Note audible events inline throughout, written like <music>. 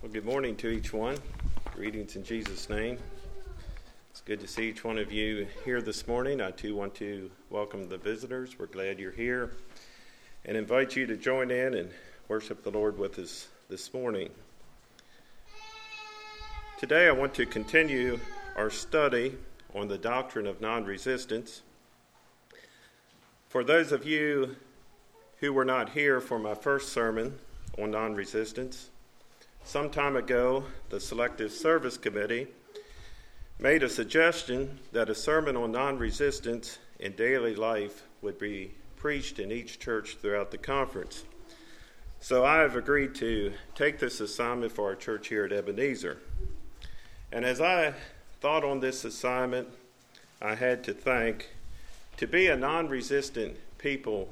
Well, good morning to each one. Greetings in Jesus' name. It's good to see each one of you here this morning. I too want to welcome the visitors. We're glad you're here and invite you to join in and worship the Lord with us this morning. Today, I want to continue our study on the doctrine of non resistance. For those of you who were not here for my first sermon on non resistance, some time ago, the Selective Service Committee made a suggestion that a sermon on non resistance in daily life would be preached in each church throughout the conference. So I have agreed to take this assignment for our church here at Ebenezer. And as I thought on this assignment, I had to think to be a non resistant people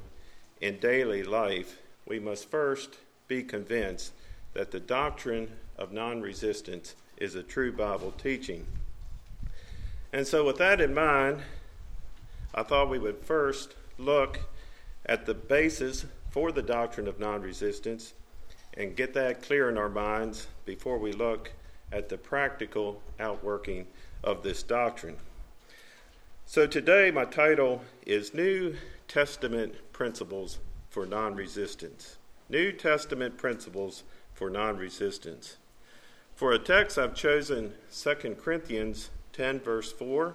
in daily life, we must first be convinced that the doctrine of non resistance is a true Bible teaching. And so, with that in mind, I thought we would first look at the basis for the doctrine of non resistance and get that clear in our minds before we look at the practical outworking of this doctrine. So, today my title is New Testament Principles for Non Resistance. New Testament Principles for non resistance. For a text, I've chosen 2 Corinthians 10, verse 4.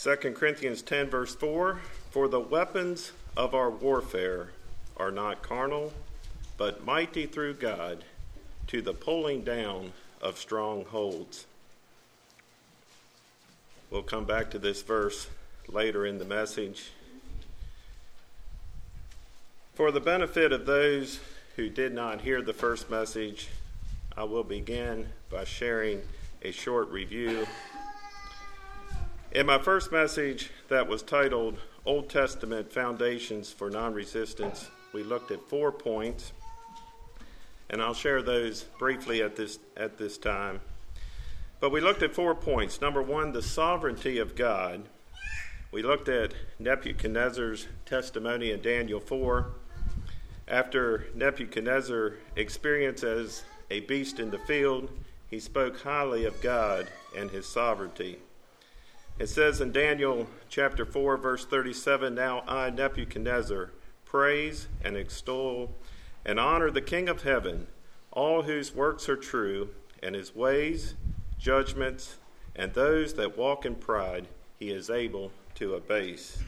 2 Corinthians 10, verse 4 For the weapons of our warfare are not carnal, but mighty through God to the pulling down of strongholds. We'll come back to this verse later in the message. For the benefit of those who did not hear the first message, I will begin by sharing a short review. In my first message, that was titled Old Testament Foundations for Non Resistance, we looked at four points, and I'll share those briefly at this, at this time. But we looked at four points. Number one, the sovereignty of God. We looked at Nebuchadnezzar's testimony in Daniel 4 after Nebuchadnezzar experienced as a beast in the field, he spoke highly of God and his sovereignty. It says in Daniel chapter 4, verse 37 Now I, Nebuchadnezzar, praise and extol and honor the King of heaven, all whose works are true, and his ways, judgments, and those that walk in pride he is able to abase.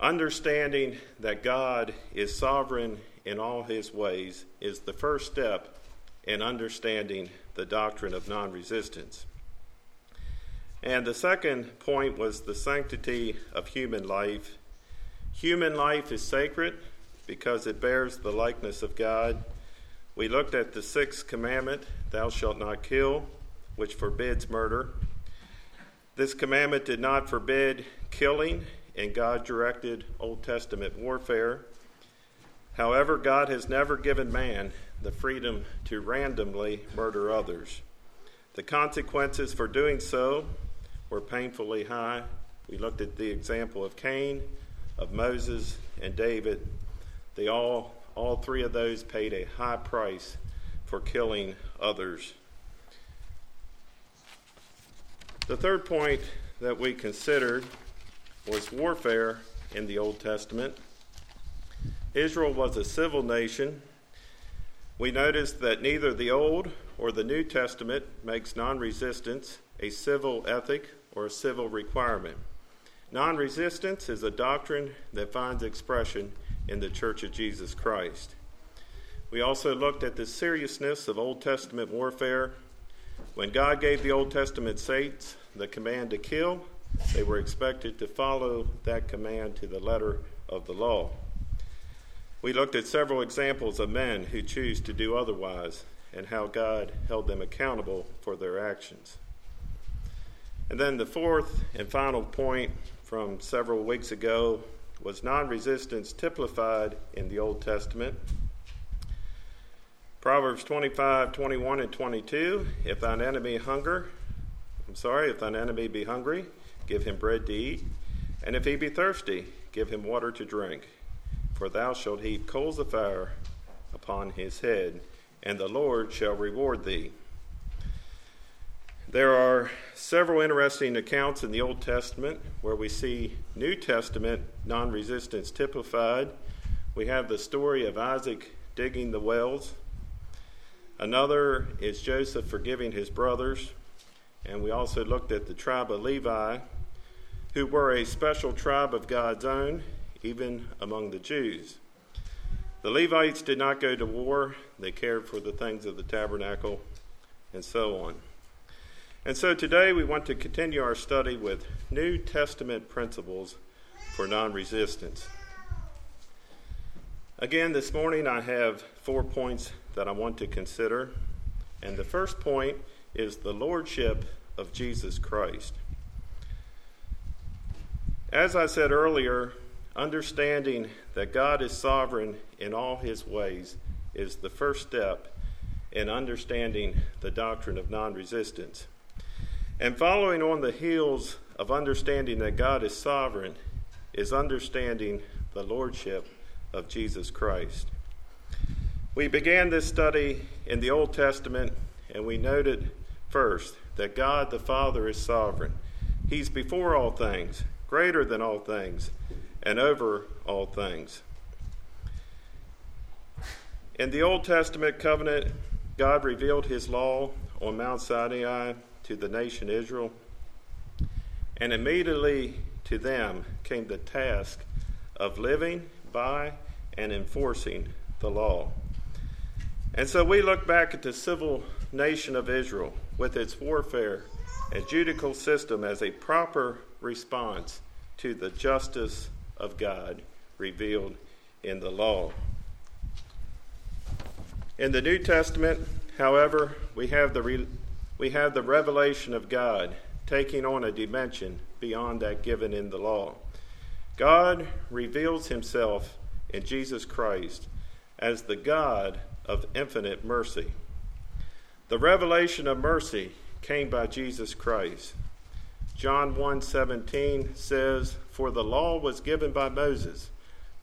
Understanding that God is sovereign in all his ways is the first step in understanding the doctrine of non resistance. And the second point was the sanctity of human life. Human life is sacred because it bears the likeness of God. We looked at the sixth commandment, Thou shalt not kill, which forbids murder. This commandment did not forbid killing, in God directed Old Testament warfare. However, God has never given man the freedom to randomly murder others. The consequences for doing so were painfully high. We looked at the example of Cain, of Moses, and David. They all, all three of those paid a high price for killing others. The third point that we considered was warfare in the Old Testament. Israel was a civil nation. We notice that neither the Old or the New Testament makes non resistance a civil ethic or a civil requirement. Non resistance is a doctrine that finds expression in the Church of Jesus Christ. We also looked at the seriousness of Old Testament warfare. When God gave the Old Testament saints the command to kill, they were expected to follow that command to the letter of the law. We looked at several examples of men who choose to do otherwise and how God held them accountable for their actions. And then the fourth and final point from several weeks ago was non resistance typified in the Old Testament. Proverbs 25, 21, and 22 If thine enemy hunger, I'm sorry, if thine enemy be hungry, give him bread to eat, and if he be thirsty, give him water to drink. for thou shalt heap coals of fire upon his head, and the Lord shall reward thee. There are several interesting accounts in the Old Testament where we see New Testament non resistance typified. We have the story of Isaac digging the wells. Another is Joseph forgiving his brothers. And we also looked at the tribe of Levi, who were a special tribe of God's own, even among the Jews. The Levites did not go to war, they cared for the things of the tabernacle, and so on. And so today we want to continue our study with New Testament principles for non resistance. Again, this morning I have four points that I want to consider. And the first point is the Lordship of Jesus Christ. As I said earlier, understanding that God is sovereign in all his ways is the first step in understanding the doctrine of non resistance. And following on the heels of understanding that God is sovereign is understanding the Lordship of Jesus Christ. We began this study in the Old Testament, and we noted first that God the Father is sovereign. He's before all things, greater than all things, and over all things. In the Old Testament covenant, God revealed his law on Mount Sinai to the nation Israel, and immediately to them came the task of living by and enforcing the law. And so we look back at the civil nation of Israel with its warfare and judicial system as a proper response to the justice of God revealed in the law. In the New Testament, however, we have the, re- we have the revelation of God taking on a dimension beyond that given in the law. God reveals himself in Jesus Christ as the God of infinite mercy. The revelation of mercy came by Jesus Christ. John 1:17 says, "For the law was given by Moses,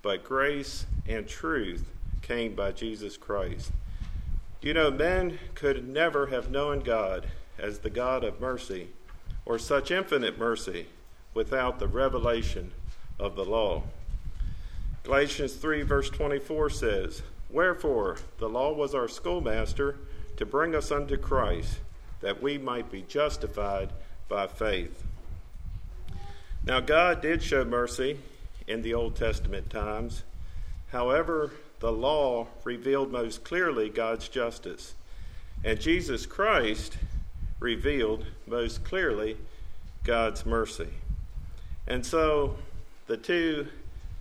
but grace and truth came by Jesus Christ." You know, men could never have known God as the God of mercy or such infinite mercy without the revelation of the law. Galatians 3, verse 24 says, Wherefore the law was our schoolmaster to bring us unto Christ, that we might be justified by faith. Now, God did show mercy in the Old Testament times. However, the law revealed most clearly God's justice, and Jesus Christ revealed most clearly God's mercy. And so the two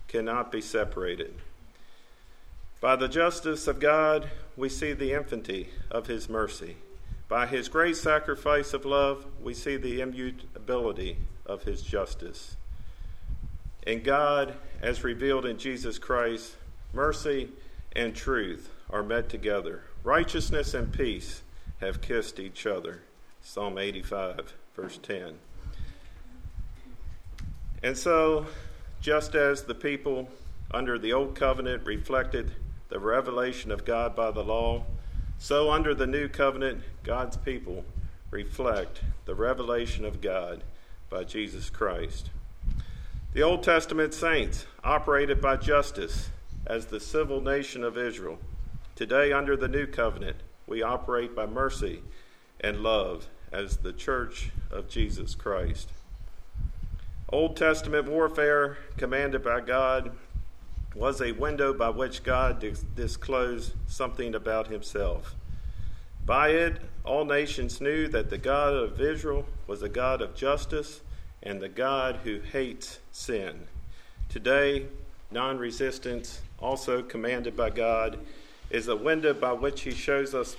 cannot be separated. By the justice of God, we see the infinity of his mercy. By his great sacrifice of love, we see the immutability of his justice. In God, as revealed in Jesus Christ, mercy and truth are met together. Righteousness and peace have kissed each other. Psalm 85, verse 10. And so, just as the people under the Old Covenant reflected the revelation of God by the law, so under the New Covenant, God's people reflect the revelation of God by Jesus Christ. The Old Testament saints operated by justice as the civil nation of Israel. Today, under the New Covenant, we operate by mercy and love as the church of Jesus Christ. Old Testament warfare commanded by God was a window by which God dis- disclosed something about himself. By it, all nations knew that the God of Israel was a God of justice and the God who hates sin. Today, non resistance, also commanded by God, is a window by which he shows us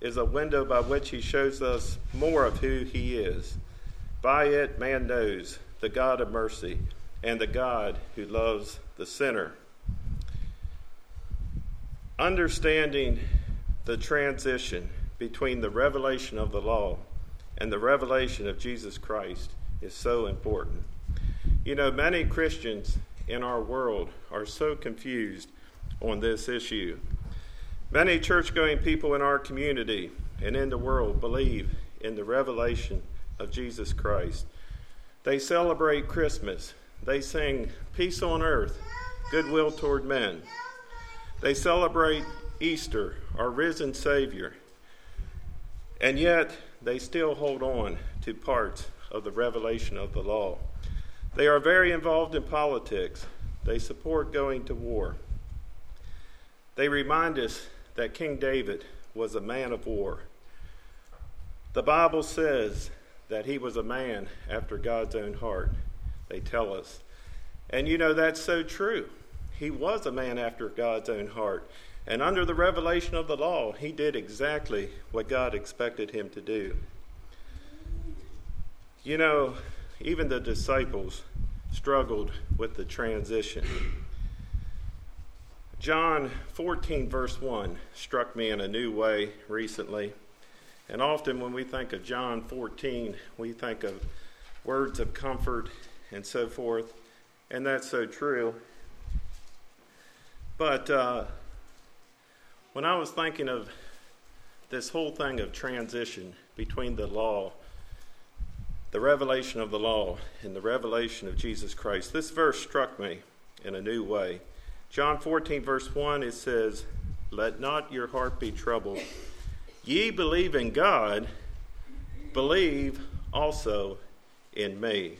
is a window by which he shows us more of who he is. By it, man knows the God of mercy and the God who loves the sinner. Understanding the transition between the revelation of the law and the revelation of Jesus Christ is so important. You know, many Christians in our world are so confused on this issue. Many church going people in our community and in the world believe in the revelation of Jesus Christ. They celebrate Christmas. They sing peace on earth, goodwill toward men. They celebrate Easter, our risen Savior. And yet, they still hold on to parts of the revelation of the law. They are very involved in politics. They support going to war. They remind us that King David was a man of war. The Bible says that he was a man after God's own heart, they tell us. And you know, that's so true. He was a man after God's own heart. And under the revelation of the law, he did exactly what God expected him to do. You know, even the disciples struggled with the transition. John 14, verse 1, struck me in a new way recently. And often when we think of John 14, we think of words of comfort and so forth. And that's so true. But uh, when I was thinking of this whole thing of transition between the law, the revelation of the law, and the revelation of Jesus Christ, this verse struck me in a new way. John 14, verse 1, it says, Let not your heart be troubled. Ye believe in God, believe also in me.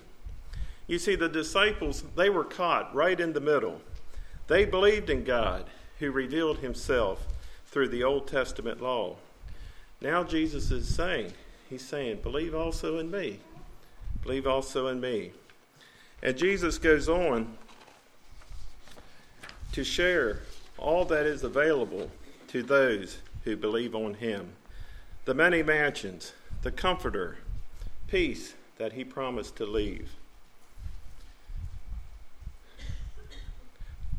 You see, the disciples, they were caught right in the middle. They believed in God, who revealed himself through the Old Testament law. Now Jesus is saying, He's saying, believe also in me. Believe also in me. And Jesus goes on to share all that is available to those who believe on him the many mansions, the comforter, peace that he promised to leave.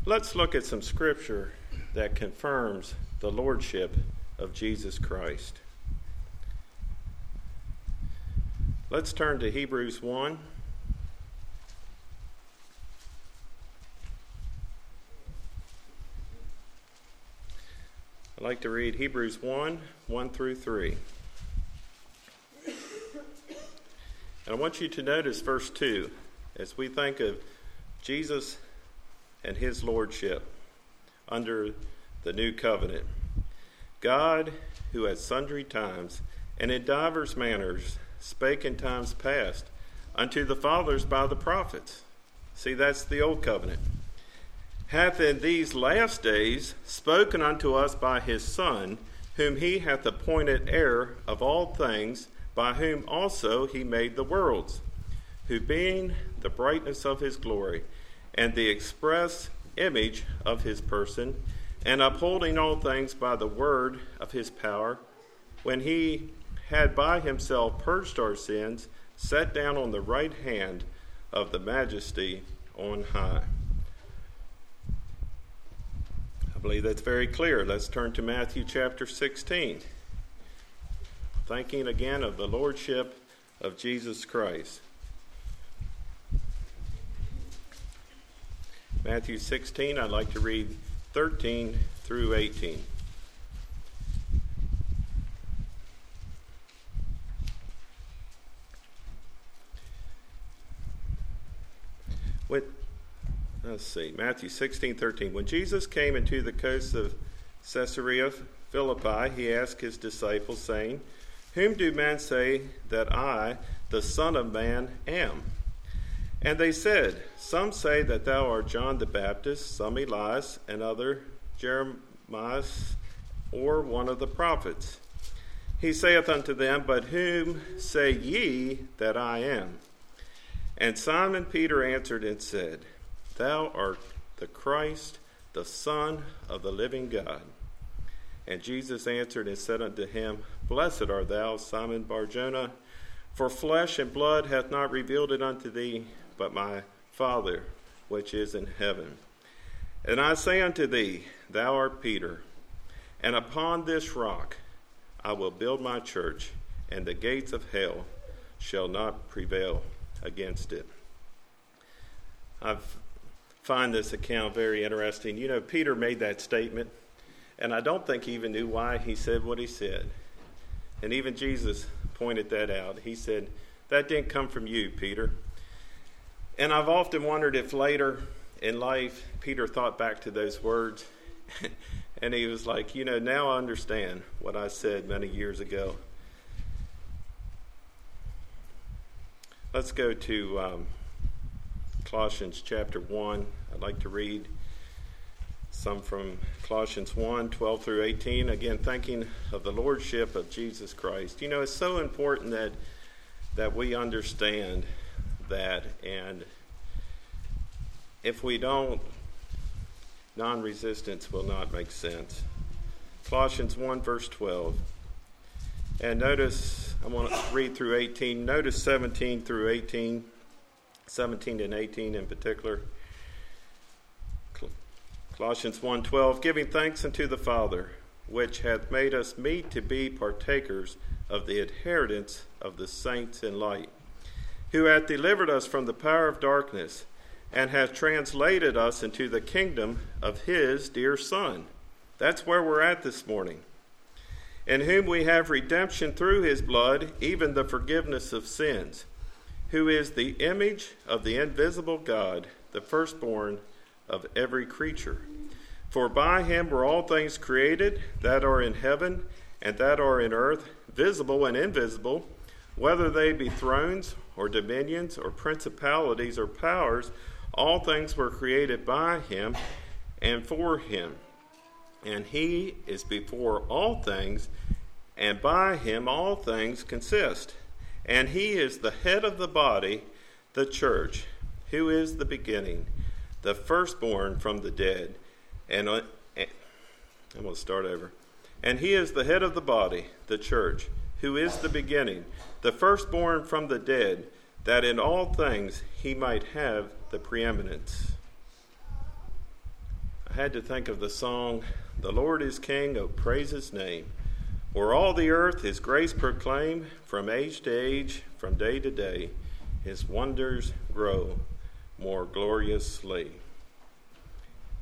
Let's look at some scripture that confirms the lordship of Jesus Christ. Let's turn to Hebrews 1. I'd like to read Hebrews 1 1 through 3. And I want you to notice verse 2 as we think of Jesus and his lordship under the new covenant. God, who at sundry times and in divers manners spake in times past unto the fathers by the prophets. See, that's the old covenant. Hath in these last days spoken unto us by his Son, whom he hath appointed heir of all things, by whom also he made the worlds, who being the brightness of his glory, and the express image of his person, and upholding all things by the word of his power, when he had by himself purged our sins, sat down on the right hand of the majesty on high. I believe that's very clear. Let's turn to Matthew chapter 16. Thinking again of the Lordship of Jesus Christ. Matthew 16, I'd like to read 13 through 18. When, let's see, Matthew 16, 13. When Jesus came into the coast of Caesarea Philippi, he asked his disciples, saying, Whom do men say that I, the Son of Man, am? And they said, Some say that thou art John the Baptist, some Elias, and other Jeremiah, or one of the prophets. He saith unto them, But whom say ye that I am? And Simon Peter answered and said, Thou art the Christ, the Son of the living God. And Jesus answered and said unto him, Blessed art thou, Simon Barjona, for flesh and blood hath not revealed it unto thee but my Father which is in heaven. And I say unto thee, Thou art Peter, and upon this rock I will build my church, and the gates of hell shall not prevail against it. I've find this account very interesting. You know, Peter made that statement, and I don't think he even knew why he said what he said. And even Jesus pointed that out. He said, That didn't come from you, Peter. And I've often wondered if later in life Peter thought back to those words <laughs> and he was like, You know, now I understand what I said many years ago. Let's go to um, Colossians chapter 1. I'd like to read some from Colossians 1 12 through 18. Again, thinking of the Lordship of Jesus Christ. You know, it's so important that, that we understand that, and if we don't, non resistance will not make sense. Colossians 1, verse 12. And notice, I want to read through 18. Notice 17 through 18, 17 and 18 in particular. Colossians 1:12 giving thanks unto the Father which hath made us meet to be partakers of the inheritance of the saints in light who hath delivered us from the power of darkness and hath translated us into the kingdom of his dear son that's where we're at this morning in whom we have redemption through his blood even the forgiveness of sins who is the image of the invisible God the firstborn of every creature. For by him were all things created that are in heaven and that are in earth, visible and invisible, whether they be thrones or dominions or principalities or powers, all things were created by him and for him. And he is before all things, and by him all things consist. And he is the head of the body, the church, who is the beginning the firstborn from the dead. And uh, I'm going to start over. And he is the head of the body, the church, who is the beginning, the firstborn from the dead, that in all things he might have the preeminence. I had to think of the song, The Lord is King, oh praise his name. O'er all the earth his grace proclaim, from age to age, from day to day, his wonders grow more gloriously.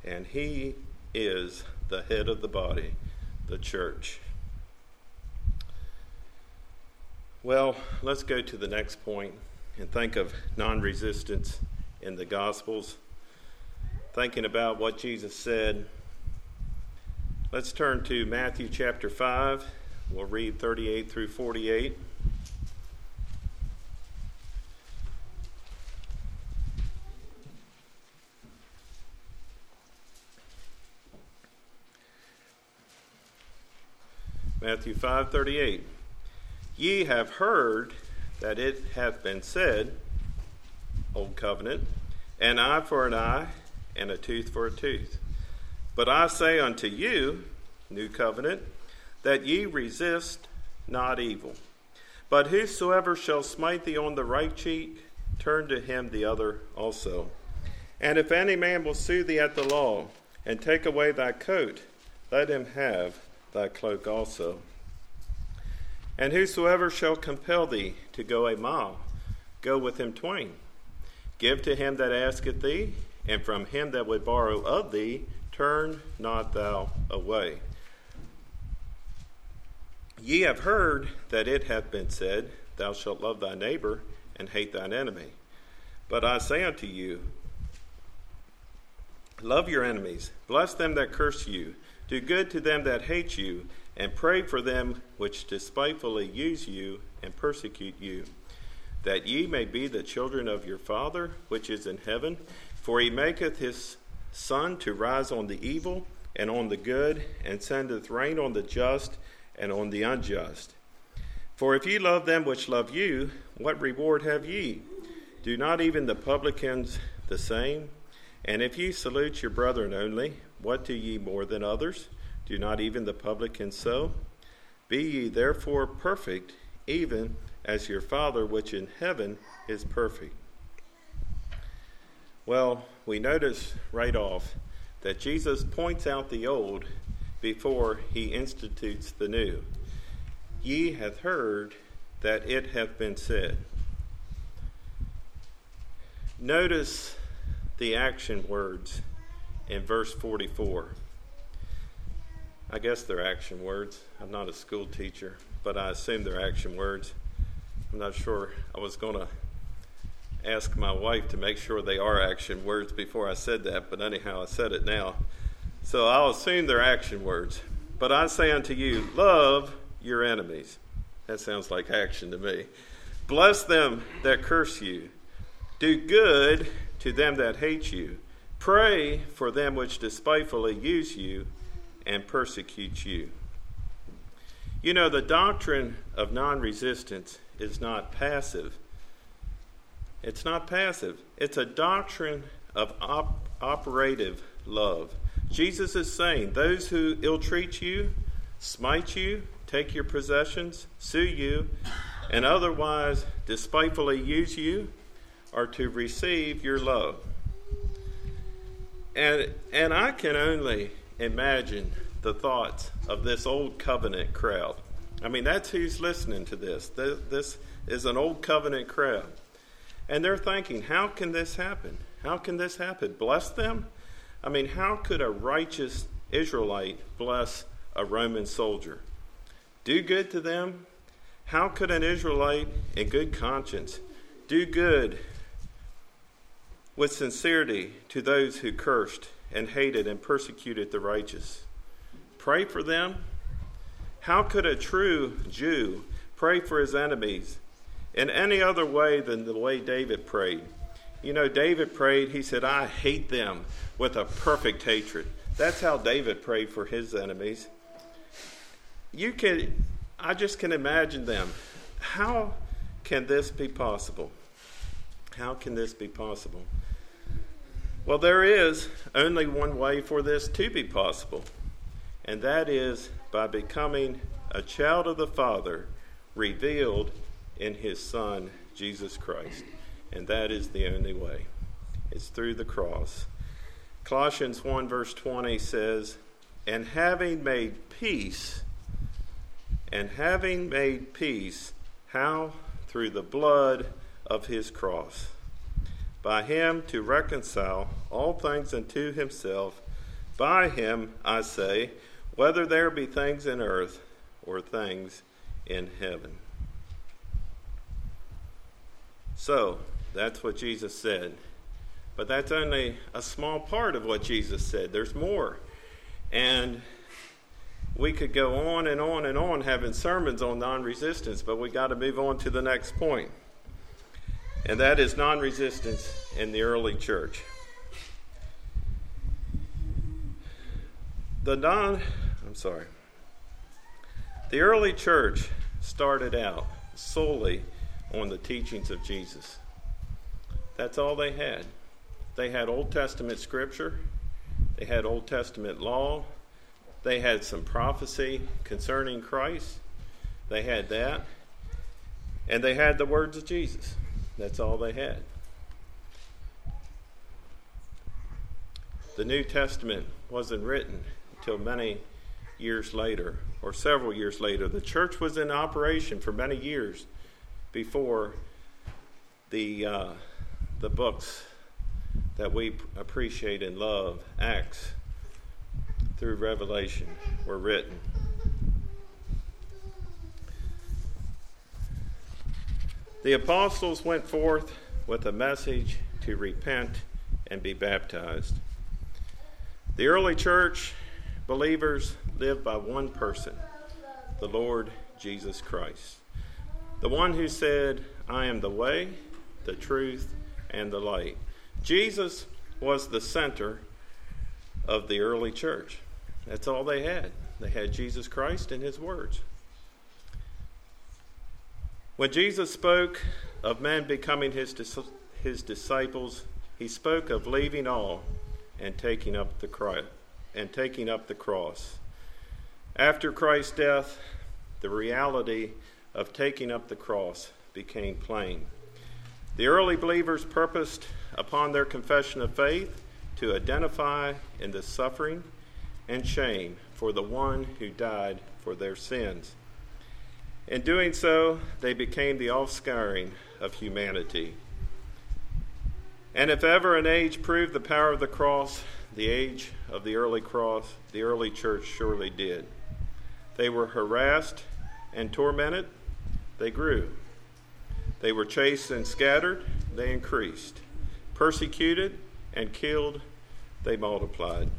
And he is the head of the body, the church. Well, let's go to the next point and think of non resistance in the Gospels. Thinking about what Jesus said, let's turn to Matthew chapter 5. We'll read 38 through 48. Matthew 5:38 Ye have heard that it hath been said old covenant an eye for an eye and a tooth for a tooth. But I say unto you new covenant that ye resist not evil. But whosoever shall smite thee on the right cheek turn to him the other also. And if any man will sue thee at the law and take away thy coat let him have thy cloak also. And whosoever shall compel thee to go a mile, go with him twain. Give to him that asketh thee, and from him that would borrow of thee, turn not thou away. Ye have heard that it hath been said, Thou shalt love thy neighbor and hate thine enemy. But I say unto you, Love your enemies, bless them that curse you. Do good to them that hate you, and pray for them which despitefully use you and persecute you, that ye may be the children of your Father which is in heaven. For he maketh his sun to rise on the evil and on the good, and sendeth rain on the just and on the unjust. For if ye love them which love you, what reward have ye? Do not even the publicans the same? And if ye salute your brethren only, what do ye more than others? Do not even the publicans so? Be ye therefore perfect, even as your Father which in heaven is perfect. Well, we notice right off that Jesus points out the old before he institutes the new. Ye hath heard that it hath been said. Notice the action words in verse 44. I guess they're action words. I'm not a school teacher, but I assume they're action words. I'm not sure. I was going to ask my wife to make sure they are action words before I said that, but anyhow, I said it now. So I'll assume they're action words. But I say unto you, love your enemies. That sounds like action to me. Bless them that curse you. Do good to them that hate you. Pray for them which despitefully use you and persecute you. You know, the doctrine of non resistance is not passive. It's not passive, it's a doctrine of op- operative love. Jesus is saying, Those who ill treat you, smite you, take your possessions, sue you, and otherwise despitefully use you, are to receive your love. And, and I can only imagine the thoughts of this old covenant crowd. I mean, that's who's listening to this. This is an old covenant crowd. And they're thinking, how can this happen? How can this happen? Bless them? I mean, how could a righteous Israelite bless a Roman soldier? Do good to them? How could an Israelite in good conscience do good with sincerity to those who cursed and hated and persecuted the righteous? Pray for them? How could a true Jew pray for his enemies in any other way than the way David prayed? You know, David prayed, he said, I hate them with a perfect hatred. That's how David prayed for his enemies. You can, I just can imagine them. How can this be possible? How can this be possible? Well, there is only one way for this to be possible, and that is by becoming a child of the Father revealed in his Son, Jesus Christ. And that is the only way. It's through the cross. Colossians 1, verse 20 says, And having made peace, and having made peace, how? Through the blood of his cross. By him to reconcile all things unto himself. By him, I say, whether there be things in earth or things in heaven. So, that's what Jesus said. But that's only a small part of what Jesus said. There's more. And we could go on and on and on having sermons on non resistance, but we got to move on to the next point. And that is non resistance in the early church. The non, I'm sorry. The early church started out solely on the teachings of Jesus. That's all they had. They had Old Testament scripture, they had Old Testament law, they had some prophecy concerning Christ. They had that. And they had the words of Jesus. That's all they had. The New Testament wasn't written until many years later, or several years later. The church was in operation for many years before the uh, the books that we appreciate and love, Acts through Revelation, were written. The apostles went forth with a message to repent and be baptized. The early church believers lived by one person, the Lord Jesus Christ. The one who said, I am the way, the truth, and the light. Jesus was the center of the early church. That's all they had. They had Jesus Christ and his words. When Jesus spoke of men becoming his, his disciples, he spoke of leaving all and taking up the cross and taking up the cross. After Christ's death, the reality of taking up the cross became plain. The early believers purposed upon their confession of faith to identify in the suffering and shame for the one who died for their sins. In doing so, they became the offscouring of humanity. And if ever an age proved the power of the cross, the age of the early cross, the early church surely did. They were harassed and tormented, they grew. They were chased and scattered, they increased. Persecuted and killed, they multiplied.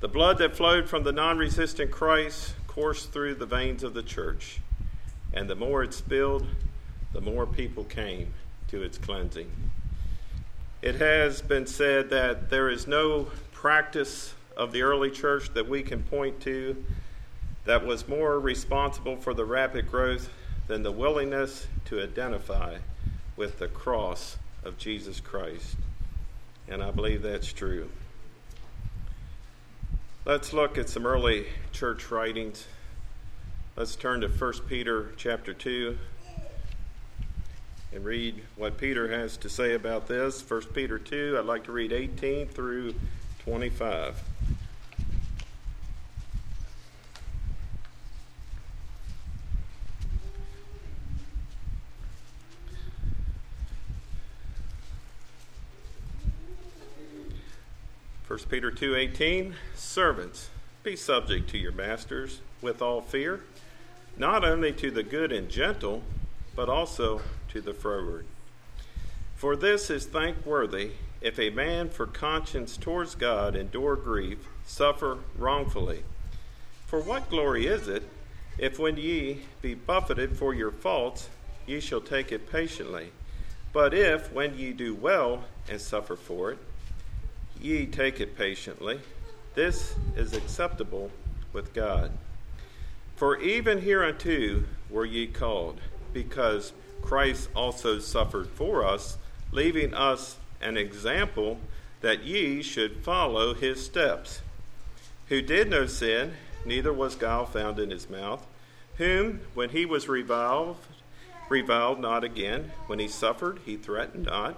The blood that flowed from the non resistant Christ coursed through the veins of the church, and the more it spilled, the more people came to its cleansing. It has been said that there is no practice of the early church that we can point to that was more responsible for the rapid growth than the willingness to identify with the cross of Jesus Christ. And I believe that's true. Let's look at some early church writings. Let's turn to 1 Peter chapter 2 and read what Peter has to say about this. 1 Peter 2, I'd like to read 18 through 25. First Peter 2:18 Servants be subject to your masters with all fear not only to the good and gentle but also to the froward. For this is thankworthy if a man for conscience towards God endure grief, suffer wrongfully. For what glory is it if when ye be buffeted for your faults, ye shall take it patiently? But if when ye do well and suffer for it, ye take it patiently, this is acceptable with God. For even hereunto were ye called, because Christ also suffered for us, leaving us an example that ye should follow his steps, who did no sin, neither was guile found in his mouth, whom, when he was reviled, reviled not again, when he suffered, he threatened not,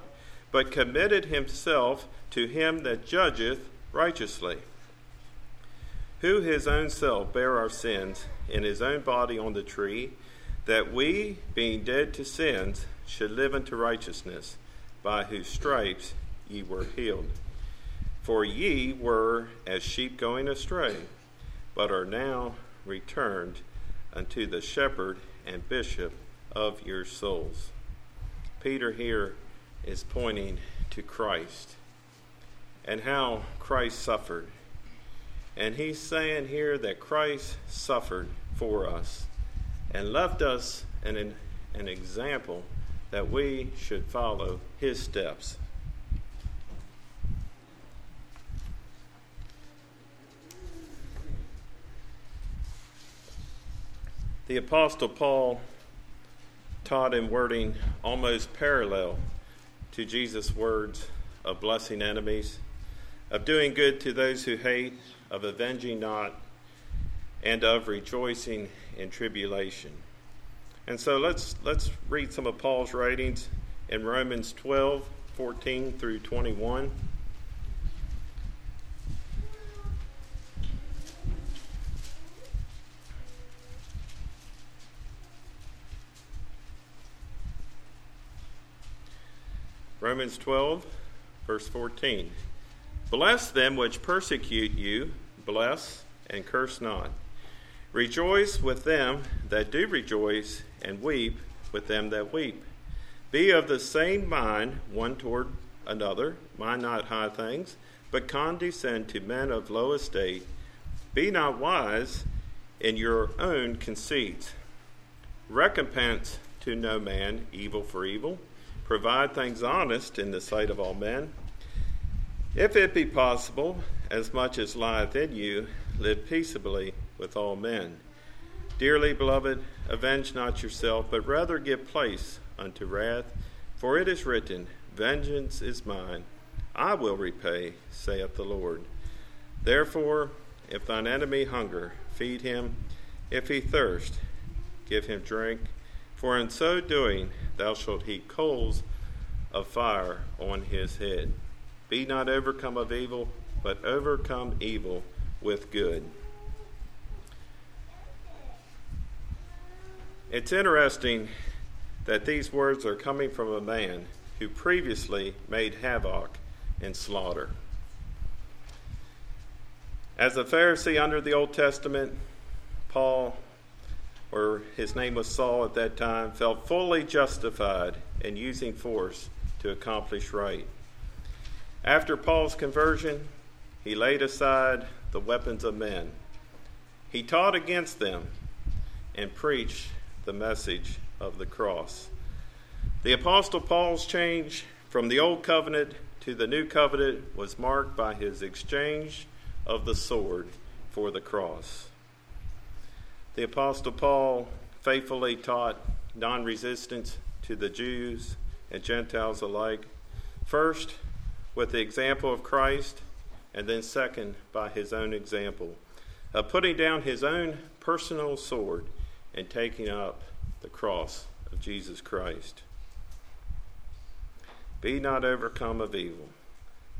but committed himself to him that judgeth righteously, who his own self bare our sins in his own body on the tree that we, being dead to sins, should live unto righteousness, by whose stripes ye were healed. For ye were as sheep going astray, but are now returned unto the shepherd and bishop of your souls. Peter here is pointing to Christ and how Christ suffered. And he's saying here that Christ suffered for us and left us an, an example that we should follow his steps. The Apostle Paul taught in wording almost parallel to Jesus' words of blessing enemies, of doing good to those who hate, of avenging not, and of rejoicing in tribulation. And so let's let's read some of Paul's writings in Romans 12, 14 through 21. Romans 12, verse 14. Bless them which persecute you, bless and curse not. Rejoice with them that do rejoice, and weep with them that weep. Be of the same mind one toward another, mind not high things, but condescend to men of low estate. Be not wise in your own conceits. Recompense to no man evil for evil. Provide things honest in the sight of all men. If it be possible, as much as lieth in you, live peaceably with all men. Dearly beloved, avenge not yourself, but rather give place unto wrath, for it is written, Vengeance is mine, I will repay, saith the Lord. Therefore, if thine enemy hunger, feed him. If he thirst, give him drink. For in so doing, thou shalt heap coals of fire on his head. Be not overcome of evil, but overcome evil with good. It's interesting that these words are coming from a man who previously made havoc and slaughter. As a Pharisee under the Old Testament, Paul, or his name was Saul at that time, felt fully justified in using force to accomplish right. After Paul's conversion, he laid aside the weapons of men. He taught against them and preached the message of the cross. The Apostle Paul's change from the Old Covenant to the New Covenant was marked by his exchange of the sword for the cross. The Apostle Paul faithfully taught non resistance to the Jews and Gentiles alike, first with the example of Christ, and then second by his own example of putting down his own personal sword and taking up the cross of Jesus Christ. Be not overcome of evil,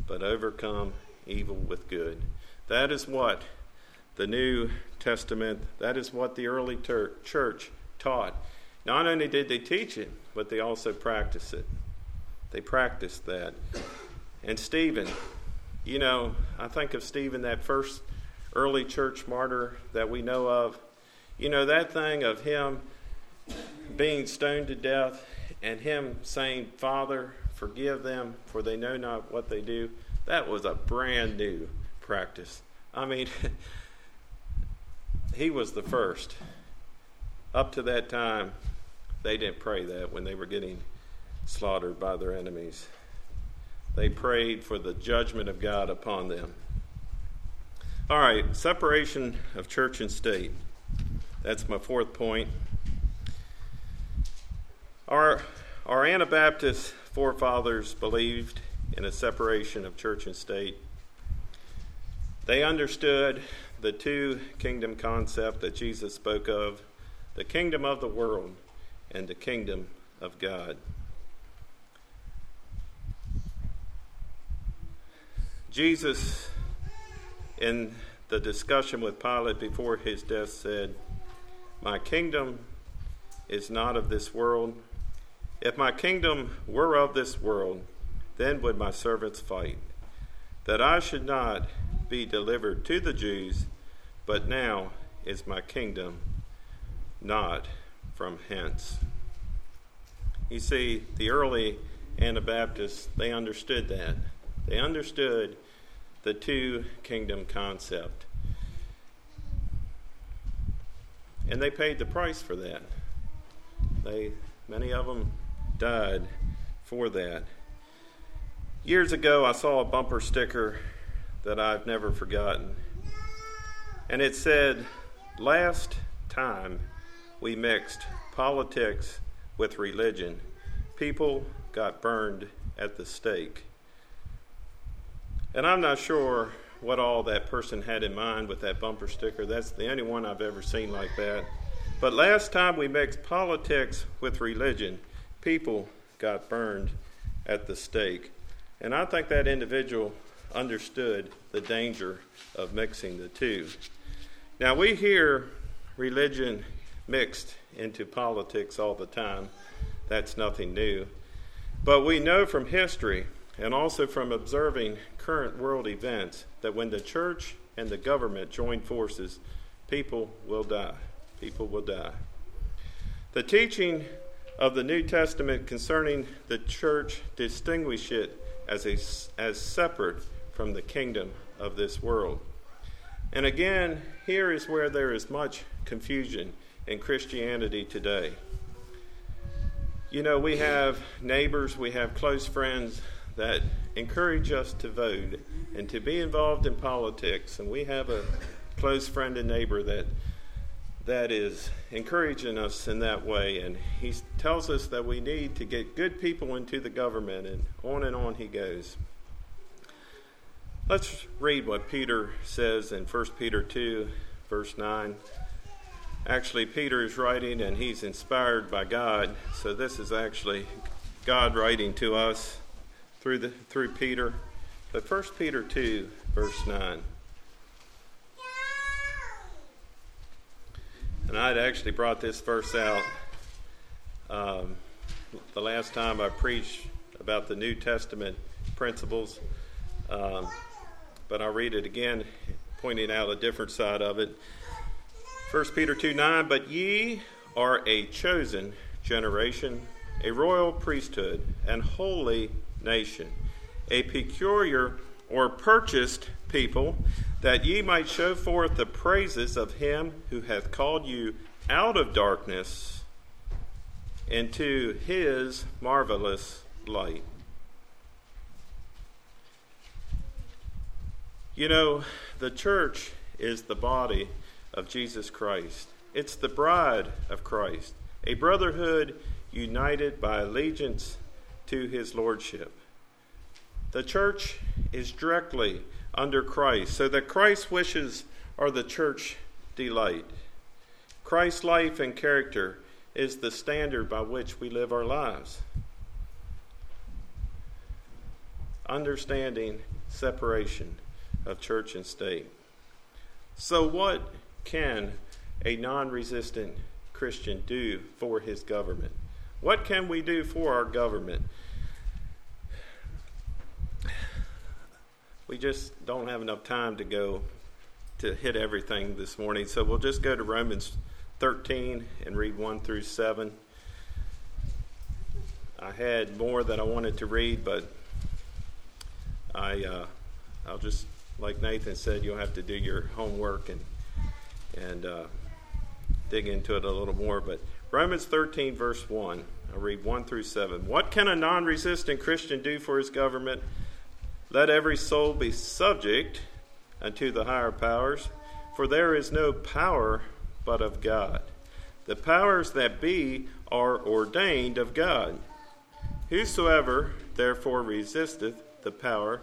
but overcome evil with good. That is what the New Testament, that is what the early ter- church taught. Not only did they teach it, but they also practiced it. They practiced that. And Stephen, you know, I think of Stephen, that first early church martyr that we know of. You know, that thing of him being stoned to death and him saying, Father, forgive them, for they know not what they do. That was a brand new practice. I mean, <laughs> he was the first. Up to that time, they didn't pray that when they were getting slaughtered by their enemies. They prayed for the judgment of God upon them. All right, separation of church and state. That's my fourth point. Our, our Anabaptist forefathers believed in a separation of church and state. They understood the two kingdom concept that Jesus spoke of the kingdom of the world and the kingdom of God. Jesus, in the discussion with Pilate before his death, said, My kingdom is not of this world. If my kingdom were of this world, then would my servants fight, that I should not be delivered to the Jews, but now is my kingdom not from hence. You see, the early Anabaptists, they understood that. They understood the two kingdom concept. And they paid the price for that. They many of them died for that. Years ago I saw a bumper sticker that I've never forgotten. And it said, Last time we mixed politics with religion, people got burned at the stake. And I'm not sure what all that person had in mind with that bumper sticker. That's the only one I've ever seen like that. But last time we mixed politics with religion, people got burned at the stake. And I think that individual understood the danger of mixing the two. Now, we hear religion mixed into politics all the time. That's nothing new. But we know from history and also from observing current world events that when the church and the government join forces, people will die. People will die. The teaching of the New Testament concerning the church distinguish it as, a, as separate from the kingdom of this world. And again, here is where there is much confusion in Christianity today. You know, we have neighbors, we have close friends that encourage us to vote and to be involved in politics. And we have a close friend and neighbor that that is encouraging us in that way. And he tells us that we need to get good people into the government, and on and on he goes. Let's read what Peter says in 1 Peter 2, verse 9. Actually, Peter is writing and he's inspired by God, so this is actually God writing to us through, the, through Peter. But 1 Peter 2, verse 9. And I'd actually brought this verse out um, the last time I preached about the New Testament principles, um, but I'll read it again, pointing out a different side of it. 1 Peter 2 9, but ye are a chosen generation, a royal priesthood, and holy nation, a peculiar or purchased people, that ye might show forth the praises of him who hath called you out of darkness into his marvelous light. You know, the church is the body of Jesus Christ. It's the bride of Christ, a brotherhood united by allegiance to his lordship. The church is directly under Christ, so that Christ's wishes are the church delight. Christ's life and character is the standard by which we live our lives. Understanding separation of church and state. So, what can a non resistant Christian do for his government? What can we do for our government? We just don't have enough time to go to hit everything this morning, so we'll just go to Romans 13 and read 1 through 7. I had more that I wanted to read, but I, uh, I'll just, like Nathan said, you'll have to do your homework and, and uh, dig into it a little more. But Romans 13, verse 1, I'll read 1 through 7. What can a non resistant Christian do for his government? Let every soul be subject unto the higher powers, for there is no power but of God. The powers that be are ordained of God. Whosoever therefore resisteth the power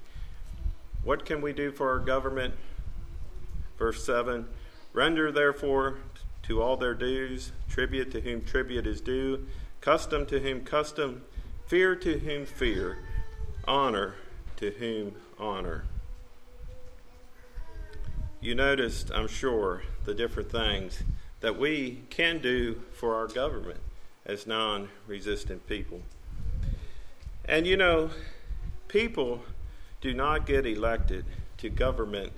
What can we do for our government? Verse 7 Render therefore to all their dues, tribute to whom tribute is due, custom to whom custom, fear to whom fear, honor to whom honor. You noticed, I'm sure, the different things that we can do for our government as non resistant people. And you know, people do not get elected to government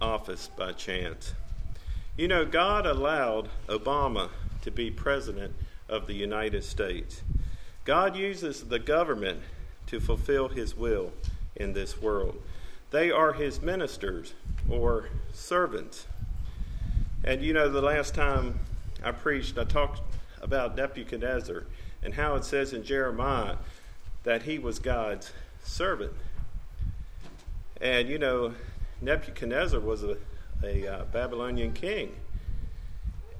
office by chance. You know, God allowed Obama to be president of the United States. God uses the government to fulfill his will in this world. They are his ministers or servants. And you know, the last time I preached, I talked about Nebuchadnezzar and how it says in Jeremiah that he was God's servant. And you know, Nebuchadnezzar was a, a uh, Babylonian king.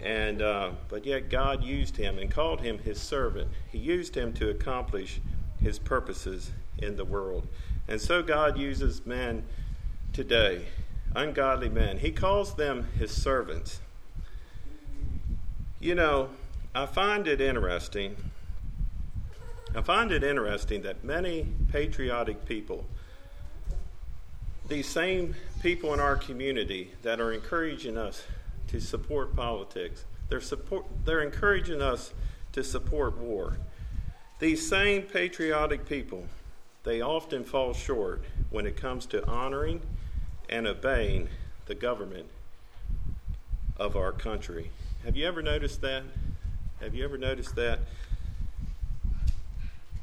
And uh, but yet God used him and called him his servant. He used him to accomplish his purposes in the world. And so God uses men today, ungodly men. He calls them his servants. You know, I find it interesting I find it interesting that many patriotic people, these same people in our community that are encouraging us to support politics, they're, support, they're encouraging us to support war. These same patriotic people, they often fall short when it comes to honoring and obeying the government of our country. Have you ever noticed that? Have you ever noticed that?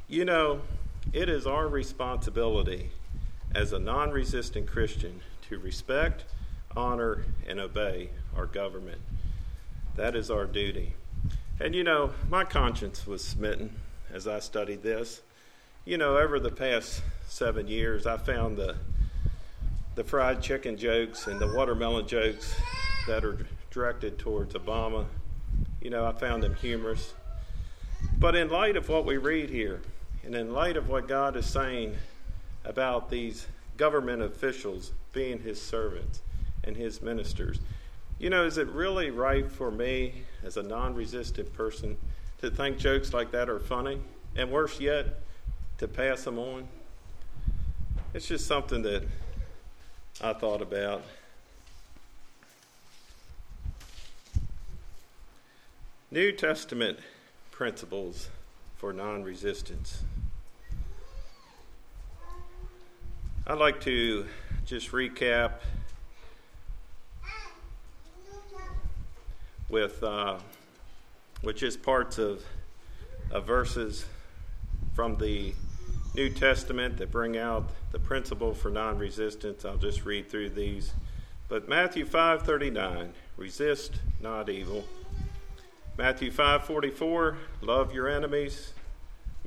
You know, it is our responsibility as a non resistant Christian to respect, honor, and obey our government. That is our duty. And you know, my conscience was smitten as I studied this. You know, over the past seven years, I found the the fried chicken jokes and the watermelon jokes that are directed towards Obama. You know, I found them humorous. But in light of what we read here, and in light of what God is saying about these government officials being his servants and his ministers, you know, is it really right for me as a non resistant person to think jokes like that are funny? And worse yet, to pass them on? It's just something that I thought about. New Testament principles for non resistance. I'd like to just recap with, uh, with just parts of, of verses from the New Testament that bring out the principle for non-resistance. I'll just read through these. But Matthew 5:39, resist not evil. Matthew 5:44, love your enemies.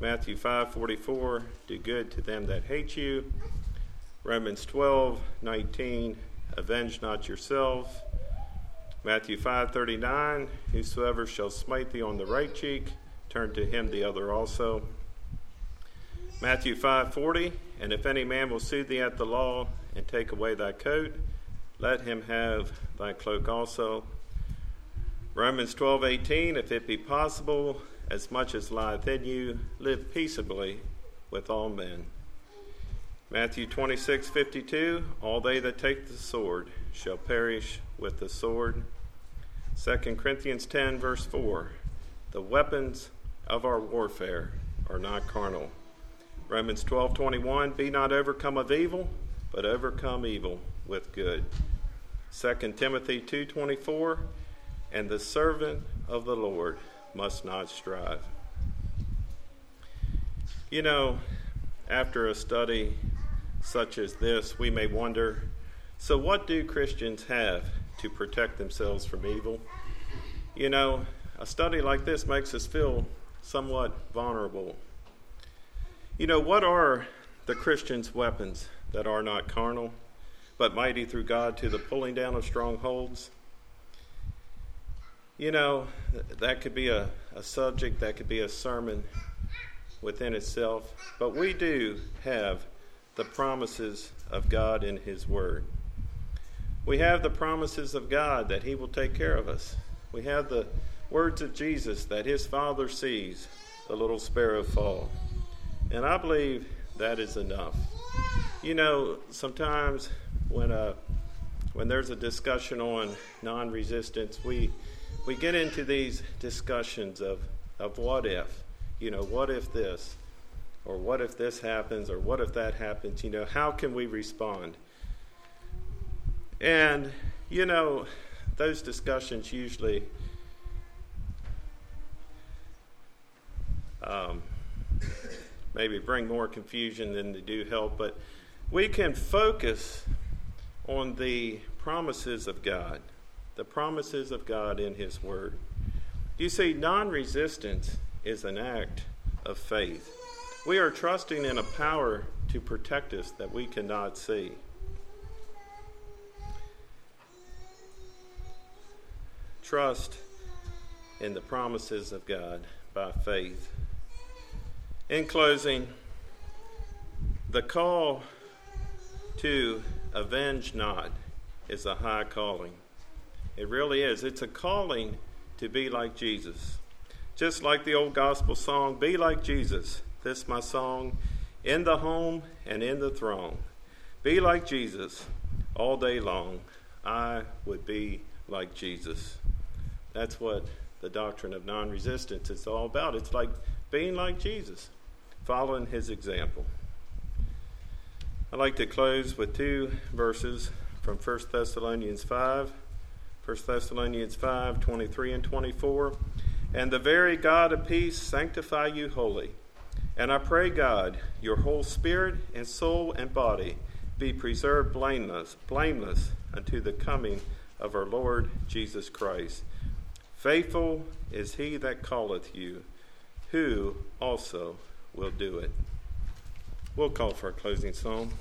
Matthew 5:44, do good to them that hate you. Romans 12:19, avenge not yourselves. Matthew 5:39, whosoever shall smite thee on the right cheek, turn to him the other also. Matthew 5:40, and if any man will sue thee at the law and take away thy coat, let him have thy cloak also. Romans 12:18, if it be possible, as much as lieth in you, live peaceably with all men. Matthew 26:52, all they that take the sword shall perish with the sword. 2 Corinthians 10 verse 4, the weapons of our warfare are not carnal Romans 12:21 Be not overcome of evil, but overcome evil with good. 2 Timothy 2:24 And the servant of the Lord must not strive. You know, after a study such as this, we may wonder so, what do Christians have to protect themselves from evil? You know, a study like this makes us feel somewhat vulnerable you know, what are the Christian's weapons that are not carnal, but mighty through God to the pulling down of strongholds? You know, that could be a, a subject, that could be a sermon within itself, but we do have the promises of God in His Word. We have the promises of God that He will take care of us. We have the words of Jesus that His Father sees the little sparrow fall. And I believe that is enough. You know, sometimes when a uh, when there's a discussion on non-resistance, we we get into these discussions of of what if, you know, what if this, or what if this happens, or what if that happens. You know, how can we respond? And you know, those discussions usually. Um, maybe bring more confusion than they do help, but we can focus on the promises of God, the promises of God in His Word. You see, non resistance is an act of faith. We are trusting in a power to protect us that we cannot see. Trust in the promises of God by faith. In closing, the call to avenge not is a high calling. It really is. It's a calling to be like Jesus. Just like the old gospel song, Be Like Jesus. This my song, in the home and in the throng. Be like Jesus all day long. I would be like Jesus. That's what the doctrine of non resistance is all about. It's like being like Jesus following his example. I'd like to close with two verses from 1 Thessalonians 5. 1 Thessalonians 5 23 and 24. And the very God of peace sanctify you wholly. And I pray, God, your whole spirit and soul and body be preserved blameless, blameless unto the coming of our Lord Jesus Christ. Faithful is he that calleth you, who also will do it. We'll call for a closing song.